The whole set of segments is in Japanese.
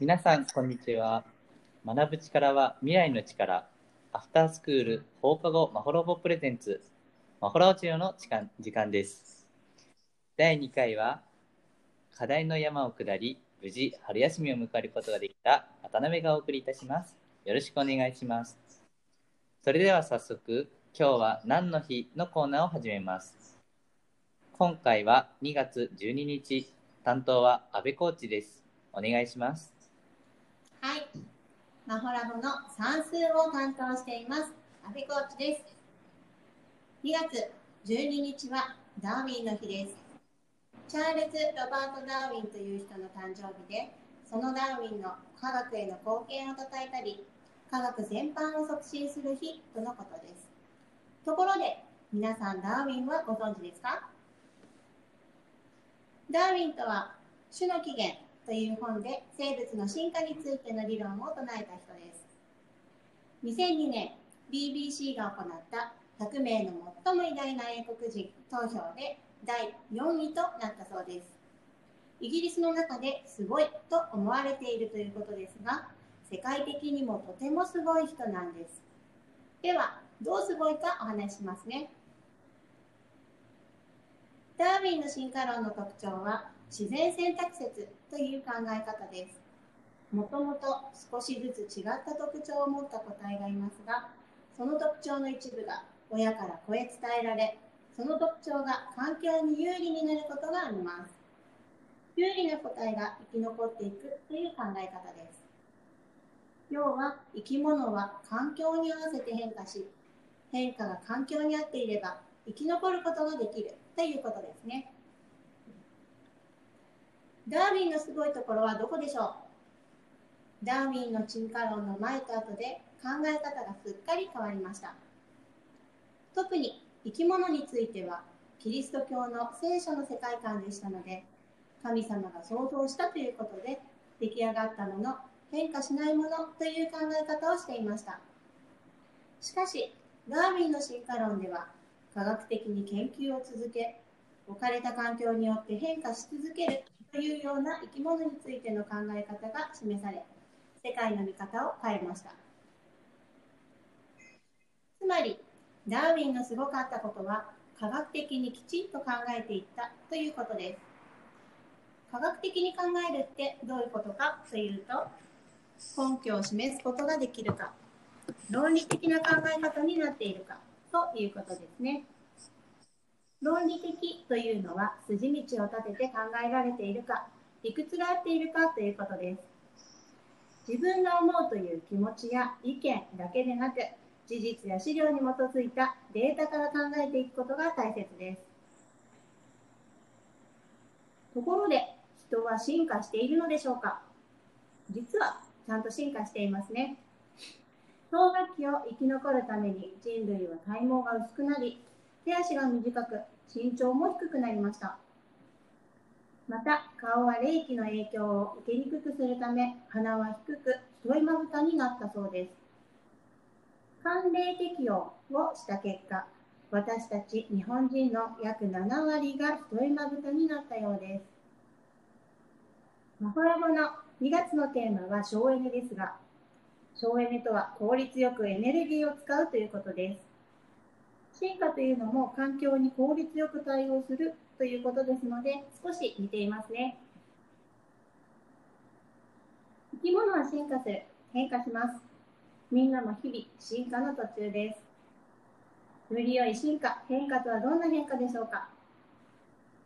皆さん、こんにちは。学ぶ力は未来の力。アフタースクール放課後マホロボプレゼンツ。マホラオチオの時間時間です。第2回は、課題の山を下り、無事春休みを迎えることができた渡辺がお送りいたします。よろしくお願いします。それでは早速、今日は何の日のコーナーを始めます。今回は2月12日、担当は安部コーチです。お願いします。マホラボの算数を担当しています。阿部コーチです。2月12日はダーウィンの日です。チャールズ・ロバート・ダーウィンという人の誕生日で、そのダーウィンの科学への貢献を称えたり、科学全般を促進する日とのことです。ところで、皆さんダーウィンはご存知ですか？ダーウィンとは、種の起源という本で生物の進化についての理論を唱えた人です。2002年、BBC が行った100名の最も偉大な英国人投票で第4位となったそうです。イギリスの中ですごいと思われているということですが、世界的にもとてもすごい人なんです。では、どうすごいかお話ししますね。ダーウィンの進化論の特徴は自然選択説という考え方です。もともと少しずつ違った特徴を持った個体がいますが、その特徴の一部が親から子へ伝えられ、その特徴が環境に有利になることがあります。有利な個体が生き残っていくという考え方です。要は生き物は環境に合わせて変化し、変化が環境に合っていれば生き残ることができるということですね。ダーウィンのすごいところはどこでしょう？ダーウィンの進化論の前と後で考え方がすっかり変わりました。特に生き物についてはキリスト教の聖書の世界観でしたので神様が創造したということで出来上がったもの変化しないものという考え方をしていましたしかしダーウィンの進化論では科学的に研究を続け置かれた環境によって変化し続けるというような生き物についての考え方が示され世界の見方を変えました。つまりダーウィンのすごかったことは科学的にきちんと考えていったということです。科学的に考えるってどういうことかというと根拠を示すことができるか論理的な考え方になっているかということですね。論理的というのは筋道を立てて考えられているか理屈が合っているかということです。自分が思うという気持ちや意見だけでなく事実や資料に基づいたデータから考えていくことが大切です。ところで人は進化しているのでしょうか？実はちゃんと進化していますね。氷河期を生き残るために人類は体毛が薄くなり手足が短く身長も低くなりました。また顔は冷気の影響を受けにくくするため鼻は低く太いまぶたになったそうです。寒冷適応をした結果私たち日本人の約7割が太いまぶたになったようです。マホラボの2月のテーマは省エネですが省エネとは効率よくエネルギーを使うということです。進化というのも環境に効率よく対応するということですので少し似ていますね。生き物は進化する。変化します。みんなも日々進化の途中です。より良い進化変化とはどんな変化でしょうか。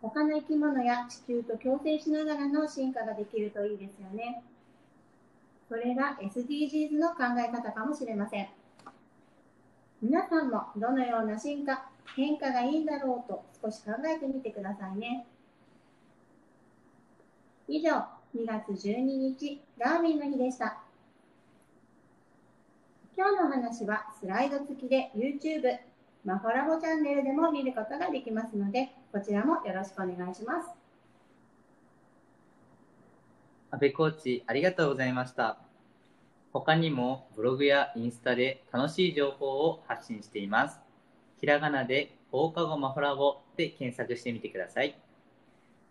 他の生き物や地球と共生しながらの進化ができるといいですよね。それが SDGs の考え方かもしれません。皆さんもどのような進化、変化がいいんだろうと少し考えてみてくださいね。以上、2月12日、ダーウィンの日でした。今日の話はスライド付きで YouTube、マホラボチャンネルでも見ることができますので、こちらもよろしくお願いします。安部コーチ、ありがとうございました。他にもブログやインスタで楽しい情報を発信しています。ひらがなで放課後マホラボで検索してみてください。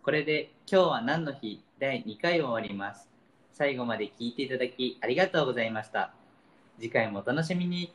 これで今日は何の日？第2回を終わります。最後まで聞いていただきありがとうございました。次回もお楽しみに。